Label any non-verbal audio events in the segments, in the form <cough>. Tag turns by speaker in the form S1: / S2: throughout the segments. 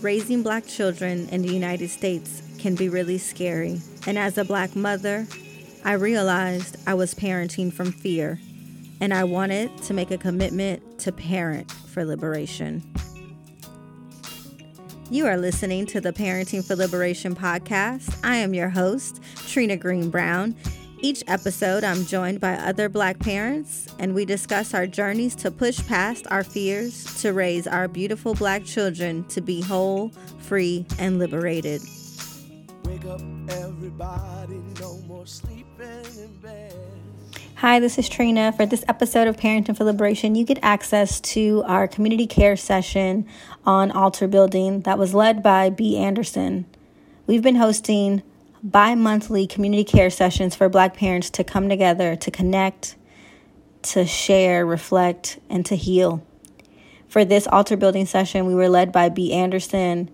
S1: Raising black children in the United States can be really scary. And as a black mother, I realized I was parenting from fear, and I wanted to make a commitment to parent for liberation. You are listening to the Parenting for Liberation podcast. I am your host, Trina Greene Brown. Each episode, I'm joined by other Black parents, and we discuss our journeys to push past our fears to raise our beautiful Black children to be whole, free, and liberated. Wake up, everybody, no more sleeping in bed. Hi, this is Trina. For this episode of Parenting for Liberation, you get access to our community care session on Altar Building that was led by B. Anderson. We've been hosting bi monthly community care sessions for Black parents to come together to connect, to share, reflect, and to heal. For this altar building session, we were led by B. Anderson,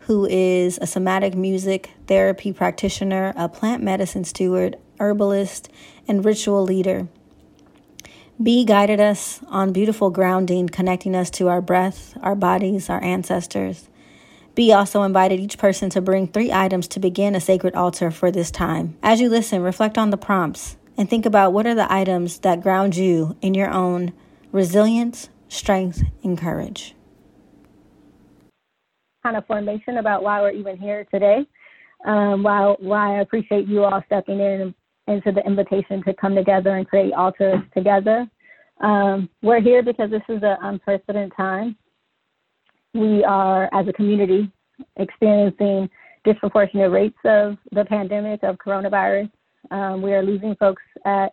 S1: who is a somatic music therapy practitioner, a plant medicine steward, herbalist, and ritual leader. B guided us on beautiful grounding, connecting us to our breath, our bodies, our ancestors. B also invited each person to bring three items to begin a sacred altar for this time. As you listen, reflect on the prompts and think about what are the items that ground you in your own resilience, strength, and courage.
S2: Kind of formation about why we're even here today. Um, why, why I appreciate you all stepping in into the invitation to come together and create altars together. Um, we're here because this is an unprecedented time. We are, as a community, experiencing disproportionate rates of the pandemic of coronavirus. Um, we are losing folks at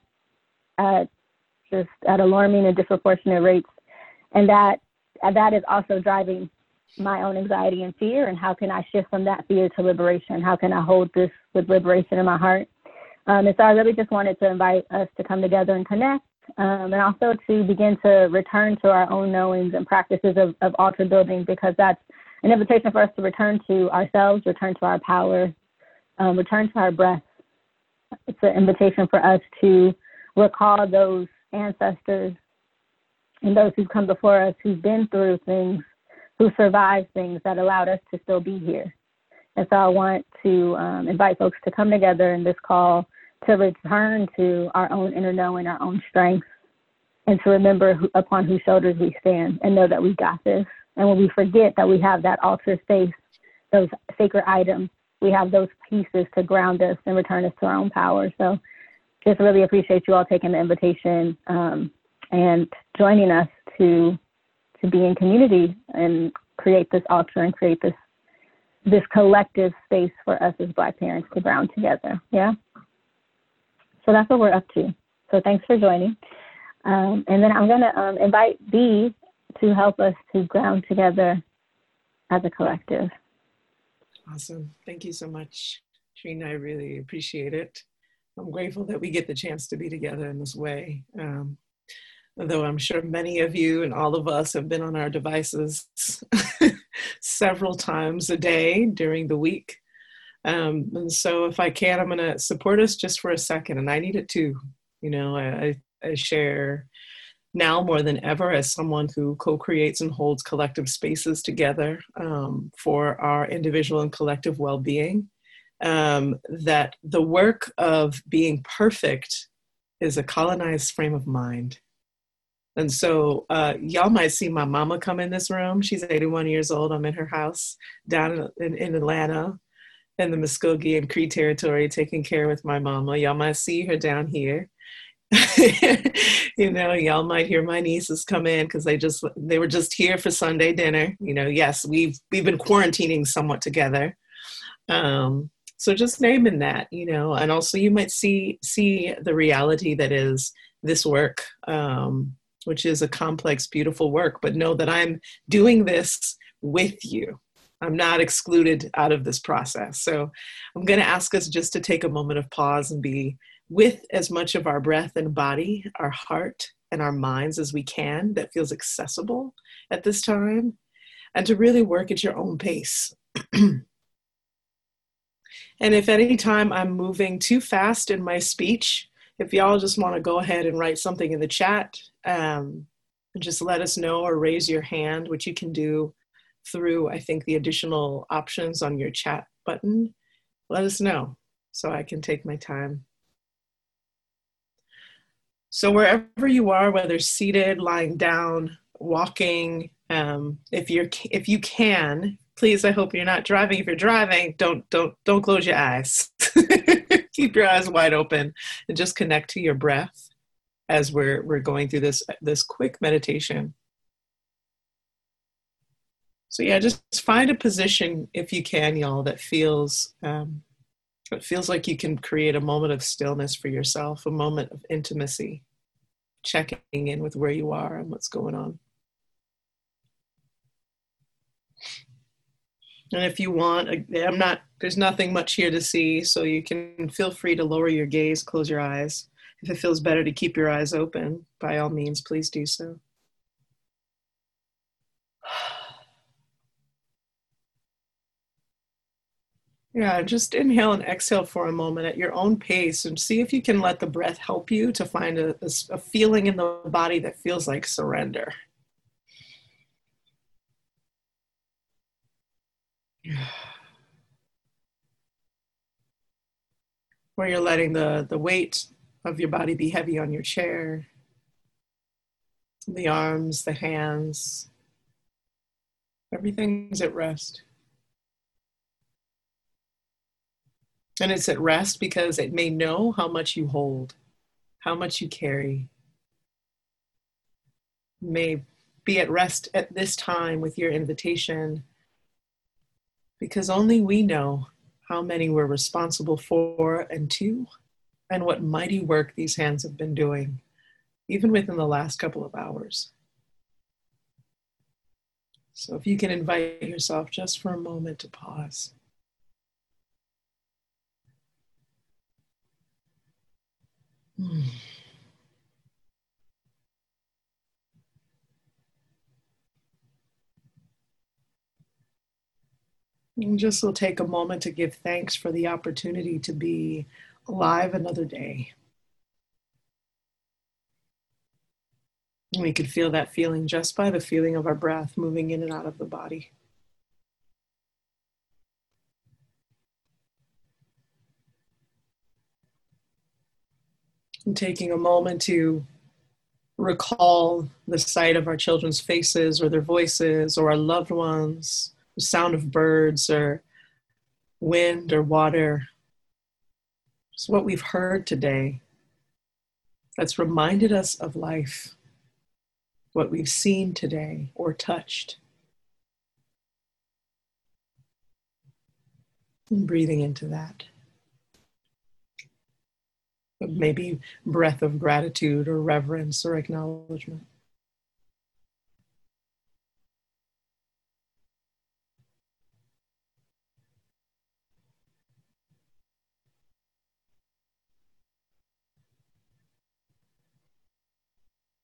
S2: at just at alarming and disproportionate rates, and that that is also driving my own anxiety and fear. And how can I shift from that fear to liberation? How can I hold this with liberation in my heart? Um, and so I really just wanted to invite us to come together and connect um, and also to begin to return to our own knowings and practices of, of altar building because that's an invitation for us to return to ourselves, return to our power, um, return to our breath. It's an invitation for us to recall those ancestors and those who've come before us who've been through things, who survived things that allowed us to still be here. And so I want to um, invite folks to come together in this call to return to our own inner knowing, our own strength, and to remember who, upon whose shoulders we stand and know that we got this. And when we forget that we have that altar space, those sacred items, we have those pieces to ground us and return us to our own power. So just really appreciate you all taking the invitation um, and joining us to to be in community and create this altar and create this this collective space for us as Black parents to ground together. Yeah. So that's what we're up to. So thanks for joining. Um, and then I'm going to um, invite B to help us to ground together as a collective.
S3: Awesome. Thank you so much, Trina. I really appreciate it. I'm grateful that we get the chance to be together in this way. Um, although I'm sure many of you and all of us have been on our devices <laughs> several times a day during the week. Um, and so if I can, I'm going to support us just for a second. And I need it too. You know, I, I share now more than ever as someone who co-creates and holds collective spaces together um, for our individual and collective well-being um, that the work of being perfect is a colonized frame of mind and so uh, y'all might see my mama come in this room she's 81 years old i'm in her house down in, in atlanta in the Muskogee and Creek territory taking care with my mama. Y'all might see her down here. <laughs> you know, y'all might hear my nieces come in because they just they were just here for Sunday dinner. You know, yes, we've we've been quarantining somewhat together. Um, so just naming that, you know, and also you might see see the reality that is this work, um, which is a complex, beautiful work, but know that I'm doing this with you I'm not excluded out of this process. So I'm going to ask us just to take a moment of pause and be with as much of our breath and body, our heart, and our minds as we can that feels accessible at this time, and to really work at your own pace. <clears throat> and if at any time I'm moving too fast in my speech, if y'all just want to go ahead and write something in the chat, um, just let us know or raise your hand, which you can do through, I think, the additional options on your chat button, let us know so I can take my time. So, wherever you are, whether seated, lying down, walking, um, if you're if you can, please. I hope you're not driving. If you're driving, don't don't don't close your eyes. <laughs> Keep your eyes wide open and just connect to your breath as we're we're going through this this quick meditation. So yeah, just find a position if you can, y'all, that feels um, it feels like you can create a moment of stillness for yourself, a moment of intimacy, checking in with where you are and what's going on. And if you want, I'm not, there's nothing much here to see, so you can feel free to lower your gaze, close your eyes. If it feels better to keep your eyes open, by all means, please do so. Yeah, just inhale and exhale for a moment at your own pace and see if you can let the breath help you to find a, a, feeling in the body that feels like surrender. <sighs> Where you're letting the, the weight of your body be heavy on your chair, the arms, the hands, everything's at rest. And it's at rest because it may know how much you hold, how much you carry. may be at rest at this time with your invitation because only we know how many we're responsible for and to, and what mighty work these hands have been doing, even within the last couple of hours. So, if you can invite yourself just for a moment to pause. <sighs> And just will take a moment to give thanks for the opportunity to be alive another day. We could feel that feeling just by the feeling of our breath moving in and out of the body. And taking a moment to recall the sight of our children's faces or their voices or our loved ones the sound of birds or wind or water. It's what we've heard today that's reminded us of life, what we've seen today or touched. And breathing into that. Maybe breath of gratitude or reverence or acknowledgement.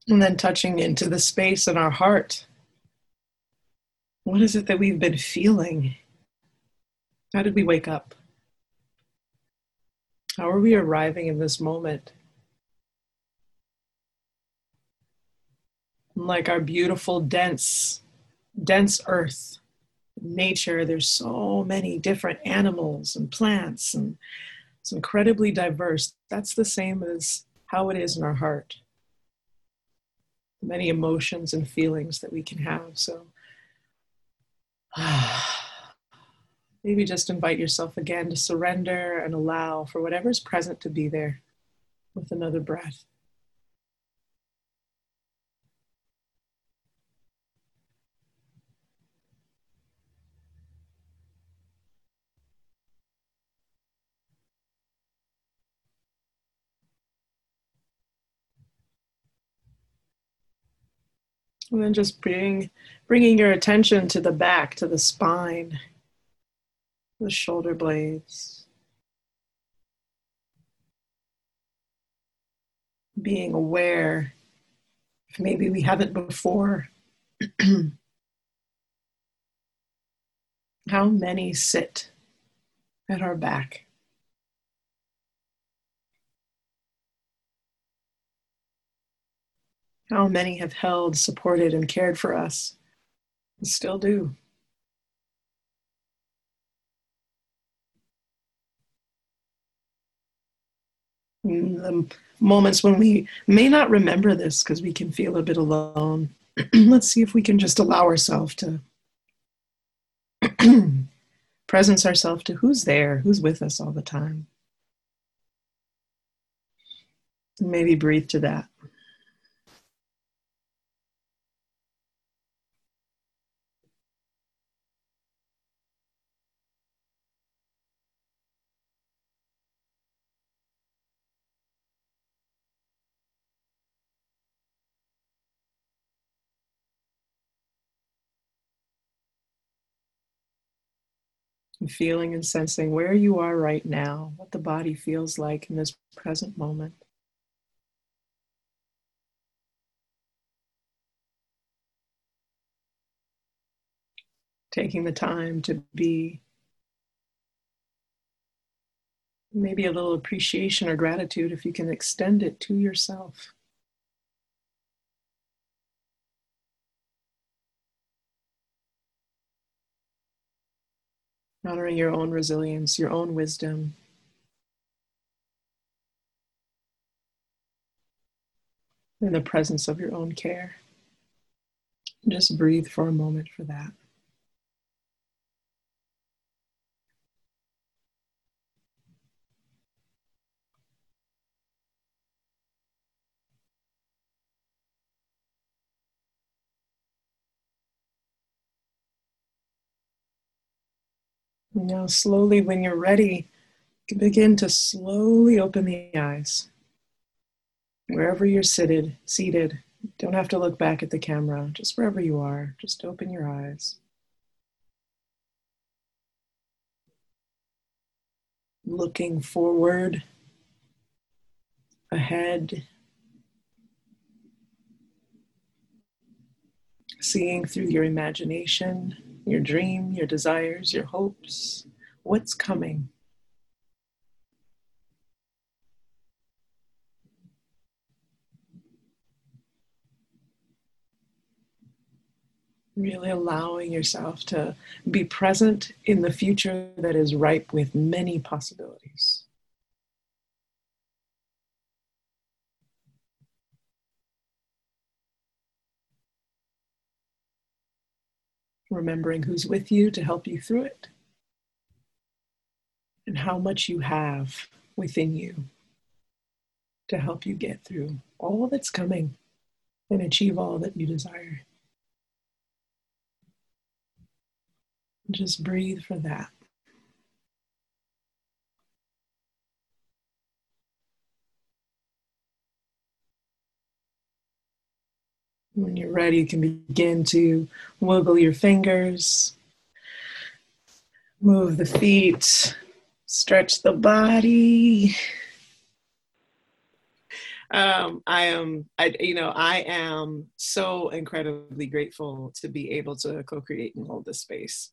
S3: And then touching into the space in our heart. What is it that we've been feeling? How did we wake up? How are we arriving in this moment? Like our beautiful, dense, dense earth, nature, there's so many different animals and plants, and it's incredibly diverse. That's the same as how it is in our heart many emotions and feelings that we can have. So <sighs> maybe just invite yourself again to surrender and allow for whatever's present to be there with another breath. And then just bring, bringing your attention to the back, to the spine, the shoulder blades. Being aware, if maybe we haven't before, <clears throat> how many sit at our back. How many have held, supported, and cared for us and still do? The moments when we may not remember this because we can feel a bit alone. <clears throat> Let's see if we can just allow ourselves to <clears throat> presence ourselves to who's there, who's with us all the time. Maybe breathe to that. Feeling and sensing where you are right now, what the body feels like in this present moment. Taking the time to be maybe a little appreciation or gratitude if you can extend it to yourself. Honoring your own resilience, your own wisdom. In the presence of your own care. Just breathe for a moment for that. Now, slowly, when you're ready, begin to slowly open the eyes. Wherever you're seated, seated, don't have to look back at the camera, just wherever you are, just open your eyes. Looking forward, ahead, seeing through your imagination your dream, your desires, your hopes, what's coming. Really allowing yourself to be present in the future that is ripe with many possibilities. Remembering who's with you to help you through it, and how much you have within you to help you get through all that's coming and achieve all that you desire. Just breathe for that. When you're ready, you can begin to wiggle your fingers, move the feet, stretch the body. Um, I am, I, you know, I am so incredibly grateful to be able to co-create and hold this space.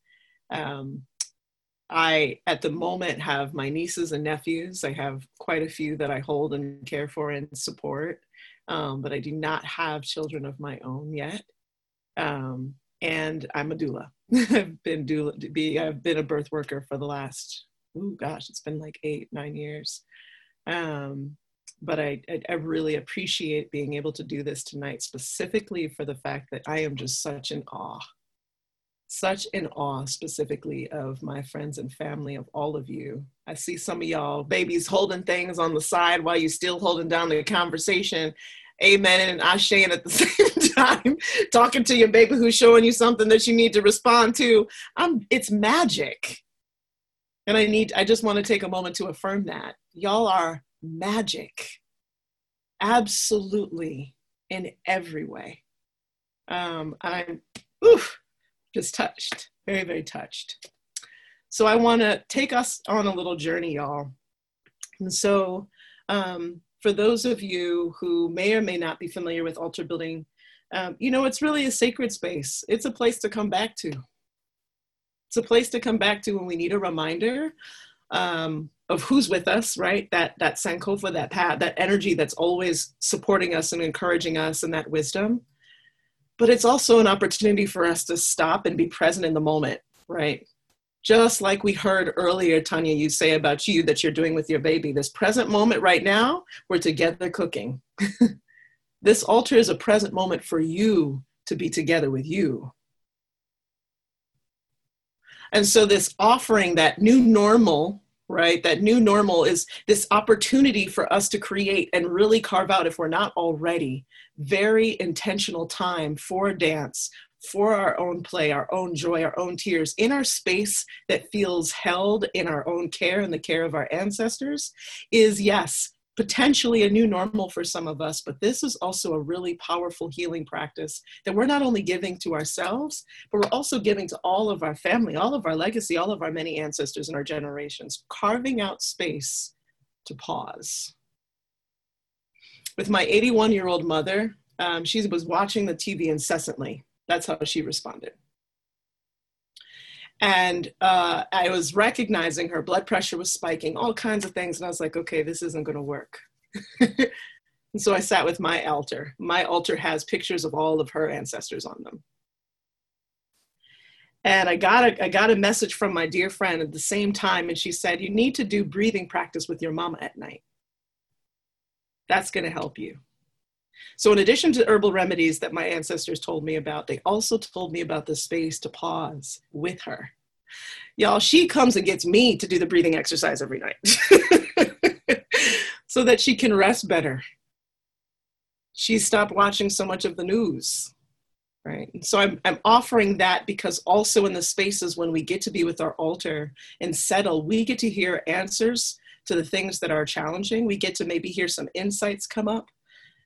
S3: Um, I, at the moment, have my nieces and nephews. I have quite a few that I hold and care for and support um, but I do not have children of my own yet. Um, and I'm a doula. <laughs> I've been doula, be, I've been a birth worker for the last, oh gosh, it's been like eight, nine years. Um, but I, I, I really appreciate being able to do this tonight, specifically for the fact that I am just such in awe such in awe specifically of my friends and family of all of you. I see some of y'all babies holding things on the side while you're still holding down the conversation. Amen and saying at the <laughs> same time talking to your baby who's showing you something that you need to respond to. I'm it's magic. And i need i just want to take a moment to affirm that. Y'all are magic. Absolutely in every way. Um i'm oof, just touched, very, very touched. So I want to take us on a little journey, y'all. And so, um, for those of you who may or may not be familiar with altar building, um, you know, it's really a sacred space. It's a place to come back to. It's a place to come back to when we need a reminder um, of who's with us, right? That that sankofa, that path, that energy that's always supporting us and encouraging us, and that wisdom but it's also an opportunity for us to stop and be present in the moment, right? Just like we heard earlier, Tanya, you say about you that you're doing with your baby. This present moment right now, we're together cooking. <laughs> this altar is a present moment for you to be together with you. And so, this offering, that new normal, right? That new normal is this opportunity for us to create and really carve out, if we're not already, very intentional time for dance, for our own play, our own joy, our own tears, in our space that feels held in our own care and the care of our ancestors, is yes, potentially a new normal for some of us, but this is also a really powerful healing practice that we're not only giving to ourselves, but we're also giving to all of our family, all of our legacy, all of our many ancestors and our generations, carving out space to pause. With my 81 year old mother, um, she was watching the TV incessantly. That's how she responded. And uh, I was recognizing her blood pressure was spiking, all kinds of things. And I was like, okay, this isn't going to work. <laughs> and so I sat with my altar. My altar has pictures of all of her ancestors on them. And I got a, I got a message from my dear friend at the same time, and she said, You need to do breathing practice with your mama at night. That's going to help you. So, in addition to herbal remedies that my ancestors told me about, they also told me about the space to pause with her. Y'all, she comes and gets me to do the breathing exercise every night <laughs> so that she can rest better. She stopped watching so much of the news, right? so I'm, I'm offering that because also in the spaces when we get to be with our altar and settle, we get to hear answers to the things that are challenging. We get to maybe hear some insights come up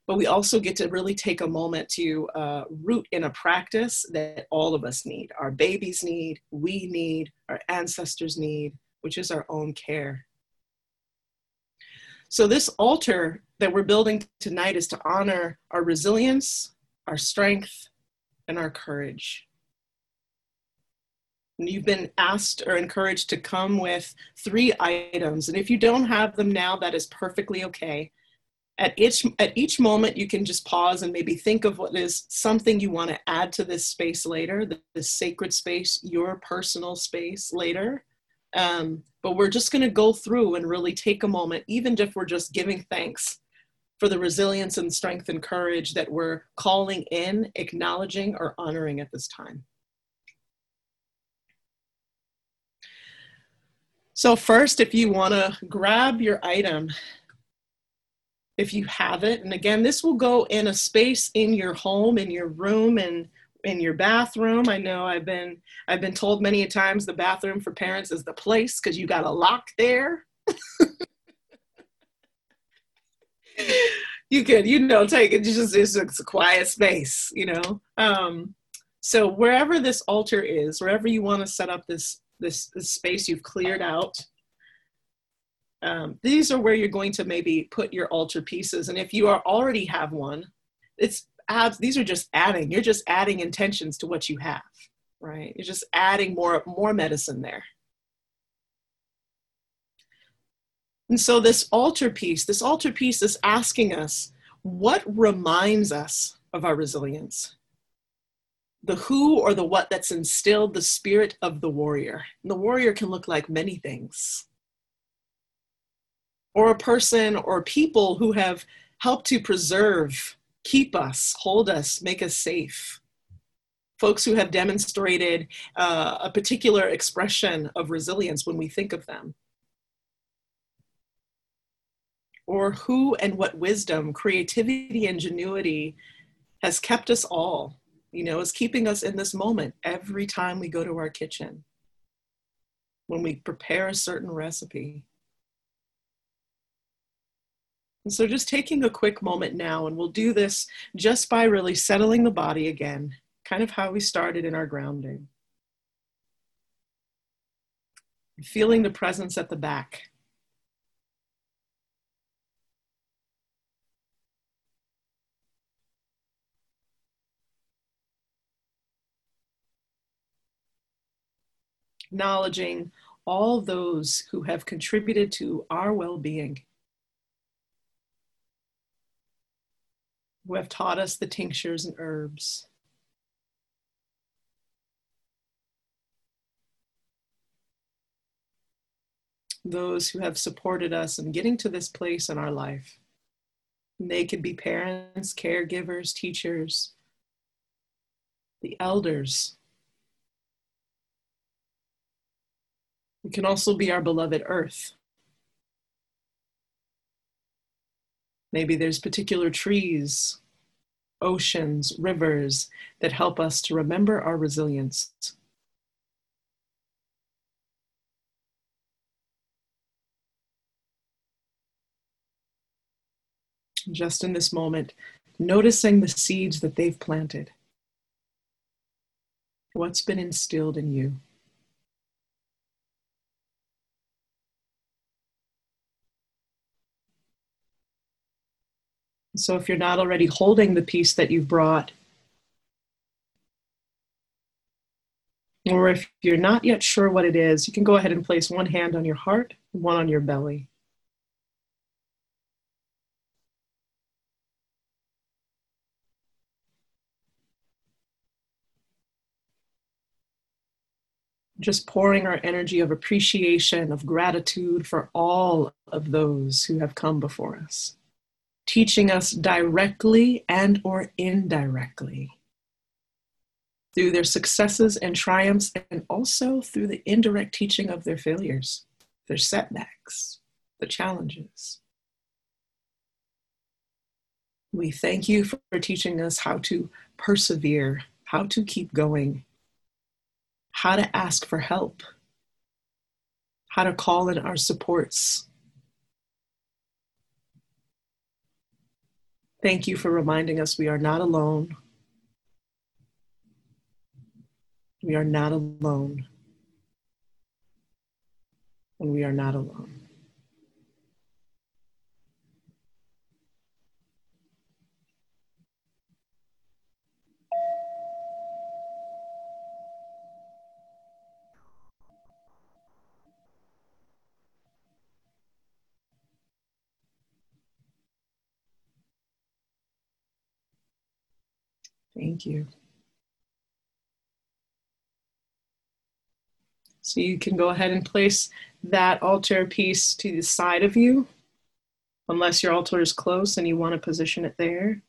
S3: but we also get to really take a moment to uh, root in a practice that all of us need our babies need we need our ancestors need which is our own care so this altar that we're building tonight is to honor our resilience our strength and our courage you've been asked or encouraged to come with three items. And if you don't have them now that is perfectly okay. At each at each moment you can just pause and maybe think of what is something you want to add to this space later the sacred space your personal space later. Um, but we're just going to go through and really take a moment even if we're just giving thanks for the resilience and strength and courage that we're calling in acknowledging or honoring at this time so first if you want to grab your item if you have it. And again, this will go in a space in your home, in your room, and in your bathroom. I know I've been I've been told many times the bathroom for parents is the place because you got a lock there. <laughs> you could, you know, take it just it's, it's a quiet space, you know. Um, so wherever this altar is, wherever you want to set up this this, this space you've cleared out, um, these are where you're going to maybe put your altar pieces. And if you are already have one, it's adds, these are just adding, you're just adding intentions to what you have, right? You're just adding more, more medicine there. And so this altar piece, this altar piece is asking us what reminds us of our resilience? The who or the what that's instilled the spirit of the warrior. And the warrior can look like many things or a person or people who have helped to preserve, keep us, hold us, make us safe. Folks who have demonstrated uh, a particular expression of resilience when we think of them. Or who and what wisdom, creativity, ingenuity has kept us all, you know, is keeping us in this moment every time we go to our kitchen, when we prepare a certain recipe and so just taking a quick moment now, and we'll do this just by really settling the body again, kind of how we started in our grounding. Feeling the presence at the back. Acknowledging all those who have contributed to our well being. who have taught us the tinctures and herbs. those who have supported us in getting to this place in our life. And they could be parents, caregivers, teachers, the elders. It can also be our beloved earth. Maybe there's particular trees, oceans, rivers that help us to remember our resilience. Just in this moment, noticing the seeds that they've planted. What's been instilled in you? So if you're not already holding the piece that you've brought, or if you're not yet sure what it is, you can go ahead and place one hand on your heart, one on your belly. Just pouring our energy of appreciation, of gratitude for all of those who have come before us teaching us directly and or indirectly through their successes and triumphs and also through the indirect teaching of their failures their setbacks the challenges. We thank you for teaching us how to persevere how to keep going how to ask for help how to call in our supports Thank you for reminding us we are not alone. We are not alone. And we are not alone. Thank you. So you can go ahead and place that altar piece to the side of you, unless your altar is close and you want to position it there. You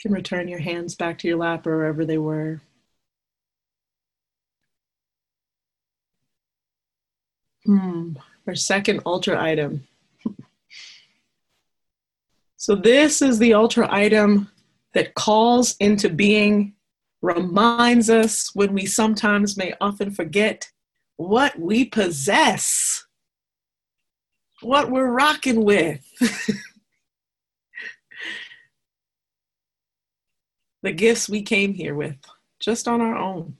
S3: can return your hands back to your lap or wherever they were. Hmm, our second altar item so, this is the altar item that calls into being, reminds us when we sometimes may often forget what we possess, what we're rocking with. <laughs> the gifts we came here with just on our own.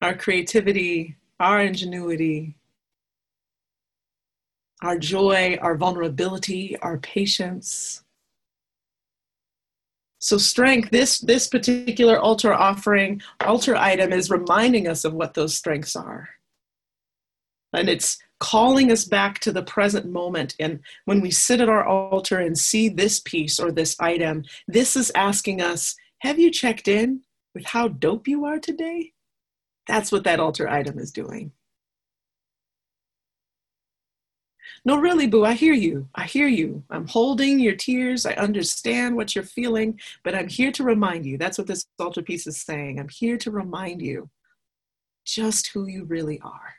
S3: Our creativity, our ingenuity, our joy, our vulnerability, our patience. So strength, this this particular altar offering, altar item is reminding us of what those strengths are. And it's calling us back to the present moment. And when we sit at our altar and see this piece or this item, this is asking us, have you checked in with how dope you are today? That's what that altar item is doing. No, really, boo, I hear you. I hear you. I'm holding your tears. I understand what you're feeling, but I'm here to remind you. That's what this altar piece is saying. I'm here to remind you just who you really are.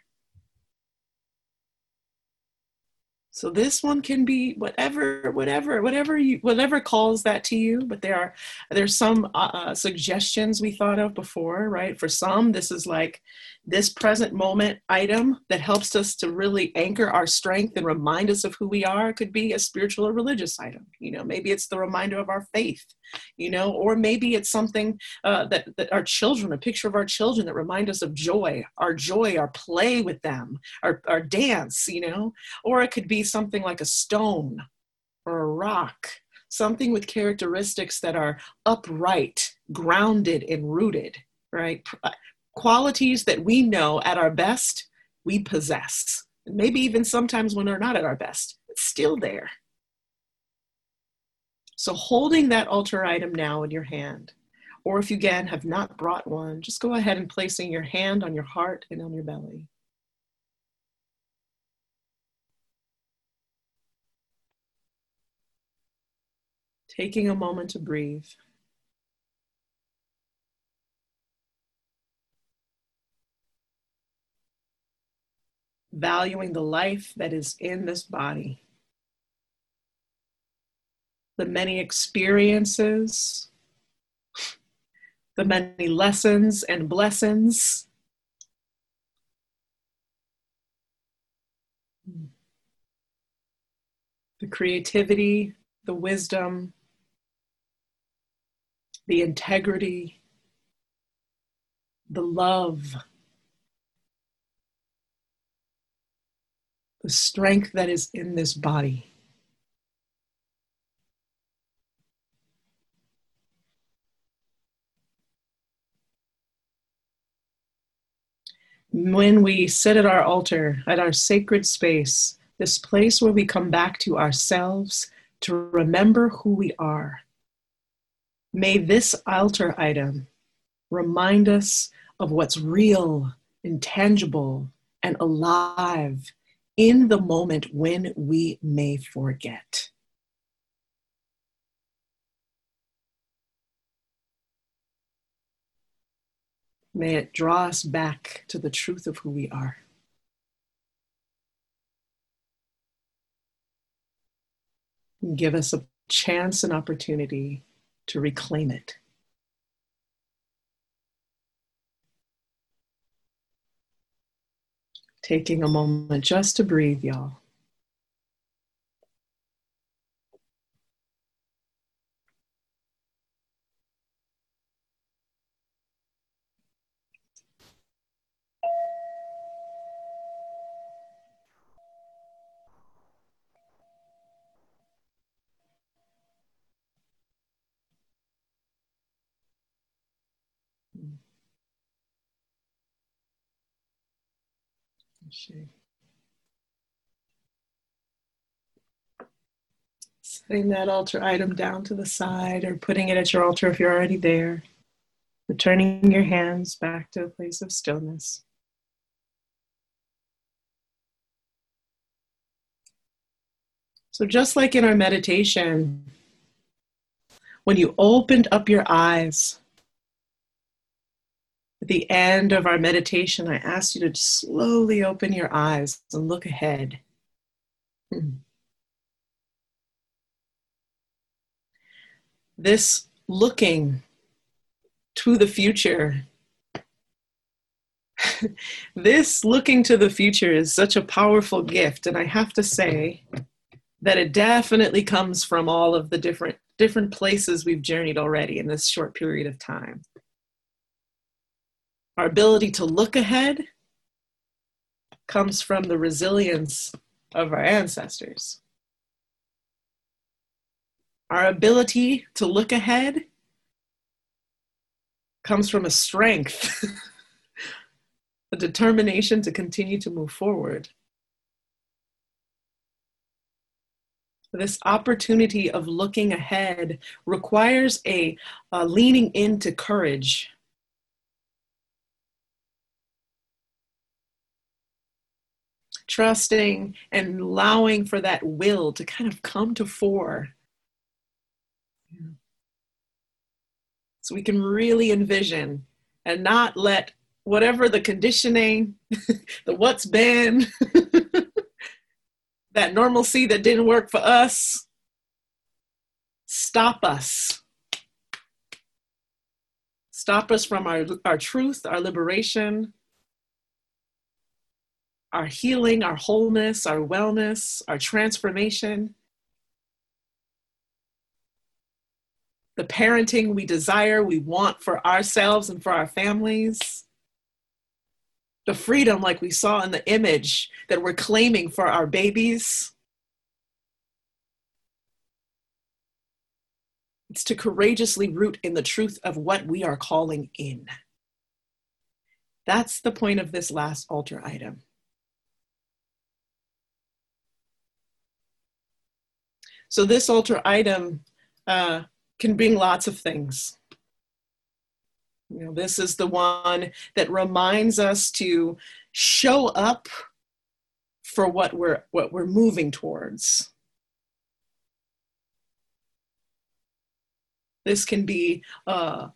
S3: So this one can be whatever, whatever, whatever you, whatever calls that to you. But there are there's some uh, uh, suggestions we thought of before, right? For some, this is like this present moment item that helps us to really anchor our strength and remind us of who we are. Could be a spiritual or religious item. You know, maybe it's the reminder of our faith. You know, or maybe it's something uh, that that our children, a picture of our children that remind us of joy, our joy, our play with them, our our dance. You know, or it could be something like a stone or a rock, something with characteristics that are upright, grounded, and rooted, right? Qualities that we know at our best we possess. Maybe even sometimes when we're not at our best, it's still there. So, holding that altar item now in your hand, or if you again have not brought one, just go ahead and placing your hand on your heart and on your belly. Taking a moment to breathe. Valuing the life that is in this body the many experiences, the many lessons and blessings. The creativity, the wisdom, the integrity, the love, the strength that is in this body. when we sit at our altar, at our sacred space, this place where we come back to ourselves to remember who we are, may this altar item remind us of what's real, intangible, and alive in the moment when we may forget. May it draw us back to the truth of who we are. Give us a chance and opportunity to reclaim it. Taking a moment just to breathe, y'all. Setting that altar item down to the side or putting it at your altar if you're already there. Returning your hands back to a place of stillness. So, just like in our meditation, when you opened up your eyes, at the end of our meditation, I ask you to slowly open your eyes and look ahead. Hmm. This looking to the future, <laughs> this looking to the future is such a powerful gift. And I have to say that it definitely comes from all of the different different places we've journeyed already in this short period of time our ability to look ahead comes from the resilience of our ancestors. Our ability to look ahead comes from a strength, <laughs> a determination to continue to move forward. This opportunity of looking ahead requires a, a leaning into courage trusting and allowing for that will to kind of come to fore. So we can really envision and not let whatever the conditioning, <laughs> the what's been, <laughs> that normalcy that didn't work for us, stop us. Stop us from our, our truth, our liberation, our healing, our wholeness, our wellness, our transformation, the parenting we desire, we want for ourselves and for our families, the freedom, like we saw in the image, that we're claiming for our babies. It's to courageously root in the truth of what we are calling in. That's the point of this last altar item. So this altar item uh, can bring lots of things. You know, this is the one that reminds us to show up for what we're what we're moving towards. This can be uh,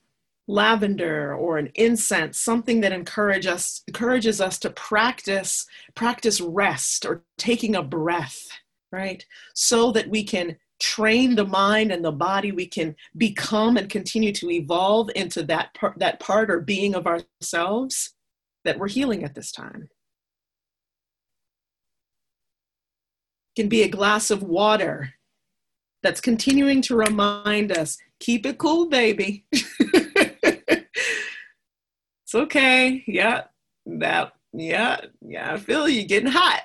S3: lavender or an incense, something that encourage us, encourages us to practice practice rest or taking a breath, right? So that we can train the mind and the body, we can become and continue to evolve into that part, that part or being of ourselves that we're healing at this time. It can be a glass of water that's continuing to remind us keep it cool, baby. <laughs> it's okay. Yeah, that, yeah, yeah, I feel you getting hot.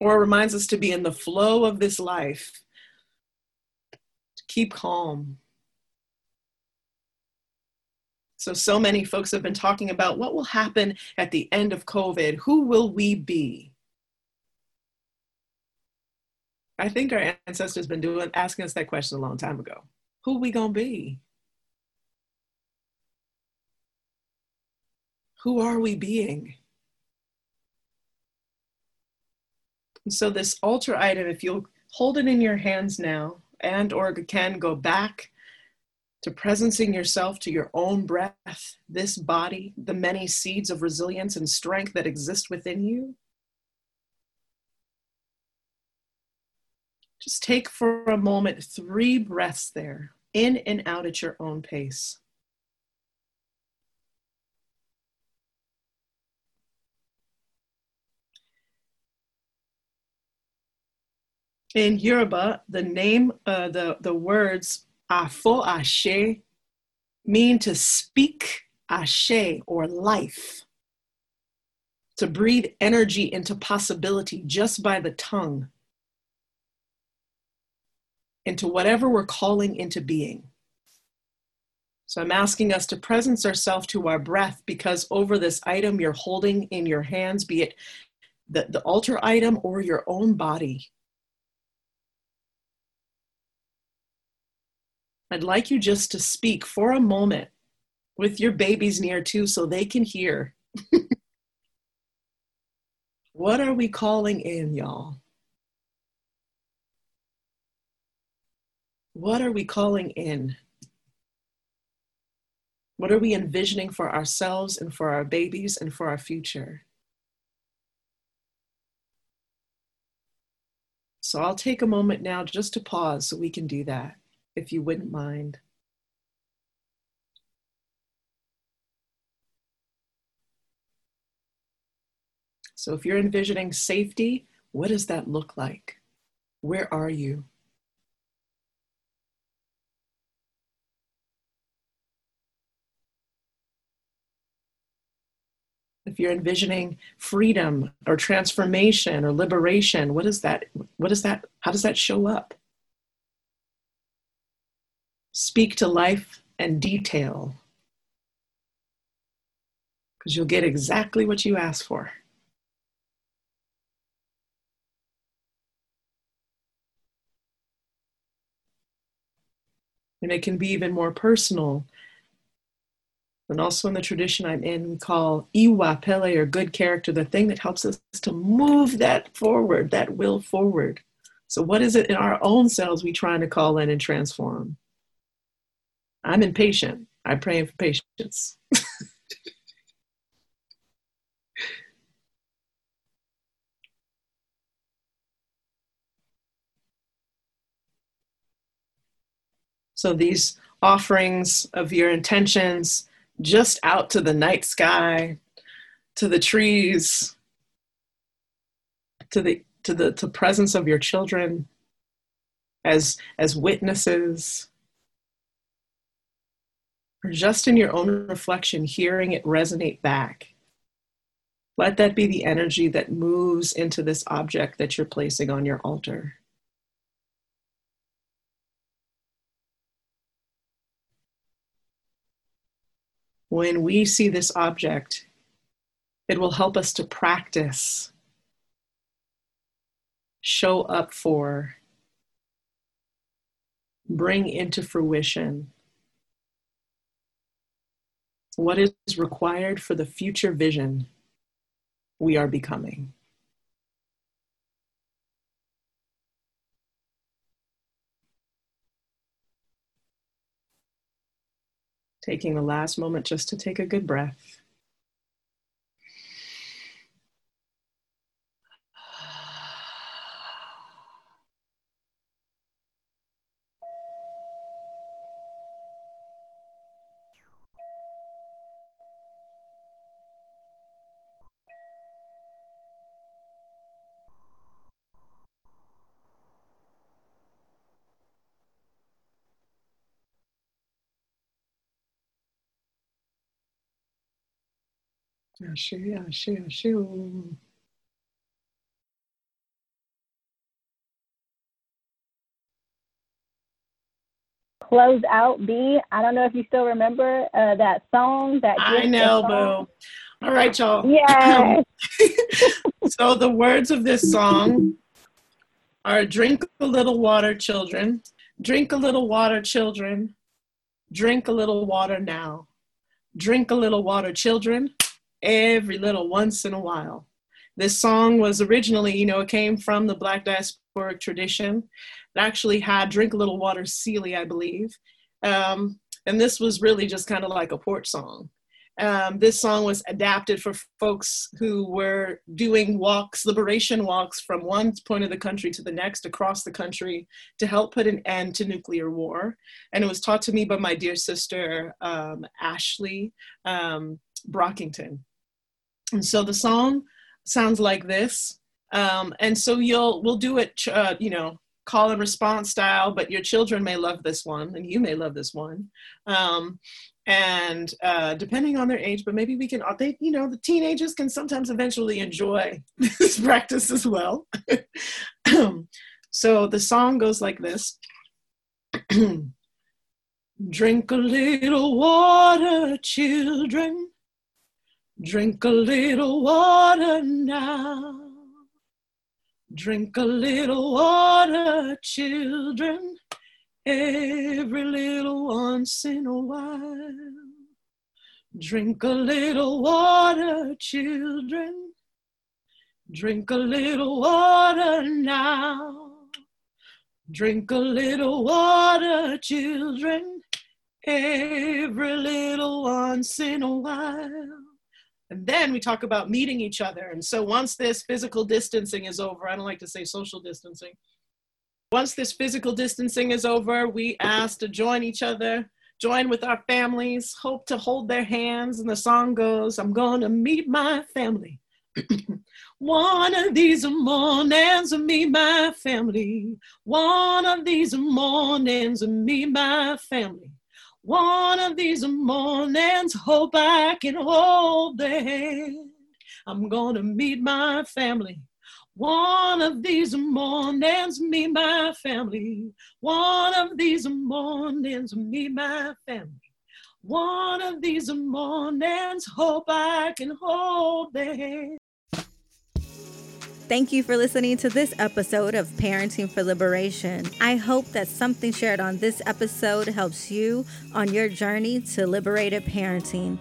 S3: Or reminds us to be in the flow of this life, to keep calm. So, so many folks have been talking about what will happen at the end of COVID. Who will we be? I think our ancestors been doing asking us that question a long time ago. Who we gonna be? Who are we being? And so this altar item, if you'll hold it in your hands now, and or can go back to presencing yourself to your own breath, this body, the many seeds of resilience and strength that exist within you. Just take for a moment three breaths there, in and out at your own pace. In Yoruba, the name, uh, the, the words afo ashe mean to speak ashe or life, to breathe energy into possibility just by the tongue into whatever we're calling into being. So I'm asking us to presence ourselves to our breath because over this item you're holding in your hands, be it the, the altar item or your own body, I'd like you just to speak for a moment with your babies near too so they can hear. <laughs> what are we calling in, y'all? What are we calling in? What are we envisioning for ourselves and for our babies and for our future? So I'll take a moment now just to pause so we can do that, if you wouldn't mind. So if you're envisioning safety, what does that look like? Where are you? if you're envisioning freedom or transformation or liberation what is that what is that how does that show up speak to life and detail because you'll get exactly what you ask for and it can be even more personal and also in the tradition I'm in, we call iwa pele or good character, the thing that helps us to move that forward, that will forward. So, what is it in our own selves we trying to call in and transform? I'm impatient. I'm praying for patience. <laughs> so, these offerings of your intentions just out to the night sky, to the trees, to the to the to presence of your children as as witnesses or just in your own reflection hearing it resonate back. Let that be the energy that moves into this object that you're placing on your altar. When we see this object, it will help us to practice, show up for, bring into fruition What is required for the future vision we are becoming? Taking the last moment just to take a good breath. Ashe, ashe, ashe.
S2: Close out B. I don't know if you still remember uh, that song. That
S3: I know, boo. All right, y'all.
S2: Yeah. <laughs>
S3: so the words of this song are "Drink a little water, children. Drink a little water, children. Drink a little water now. Drink a little water, children every little once in a while. This song was originally, you know, it came from the Black diasporic tradition. It actually had Drink a Little Water Sealy, I believe. Um, and this was really just kind of like a porch song. Um, this song was adapted for folks who were doing walks, liberation walks from one point of the country to the next across the country to help put an end to nuclear war. And it was taught to me by my dear sister, um, Ashley um, Brockington. And so the song sounds like this. Um, and so you'll we'll do it, uh, you know, call and response style. But your children may love this one, and you may love this one. Um, and uh, depending on their age, but maybe we can. Uh, they, you know, the teenagers can sometimes eventually enjoy <laughs> this practice as well. <clears throat> so the song goes like this. <clears throat> Drink a little water, children. Drink a little water now. Drink a little water, children, every little once in a while. Drink a little water, children. Drink a little water now. Drink a little water, children, every little once in a while. And then we talk about meeting each other. And so once this physical distancing is over, I don't like to say social distancing. Once this physical distancing is over, we ask to join each other, join with our families, hope to hold their hands. And the song goes, I'm going <clears throat> to meet my family. One of these mornings, me, my family. One of these mornings, me, my family. One of these mornings, hope I can hold their hand. I'm gonna meet my family. One of these mornings, meet my family. One of these mornings, meet my family. One of these mornings, hope I can hold their hand.
S1: Thank you for listening to this episode of Parenting for Liberation. I hope that something shared on this episode helps you on your journey to liberated parenting.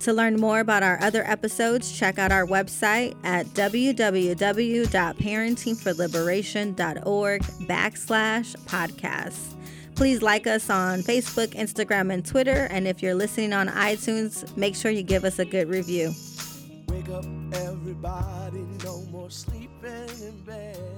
S1: To learn more about our other episodes, check out our website at www.parentingforliberation.org backslash podcasts. Please like us on Facebook, Instagram, and Twitter. And if you're listening on iTunes, make sure you give us a good review. Wake up, everybody, no more sleeping in bed.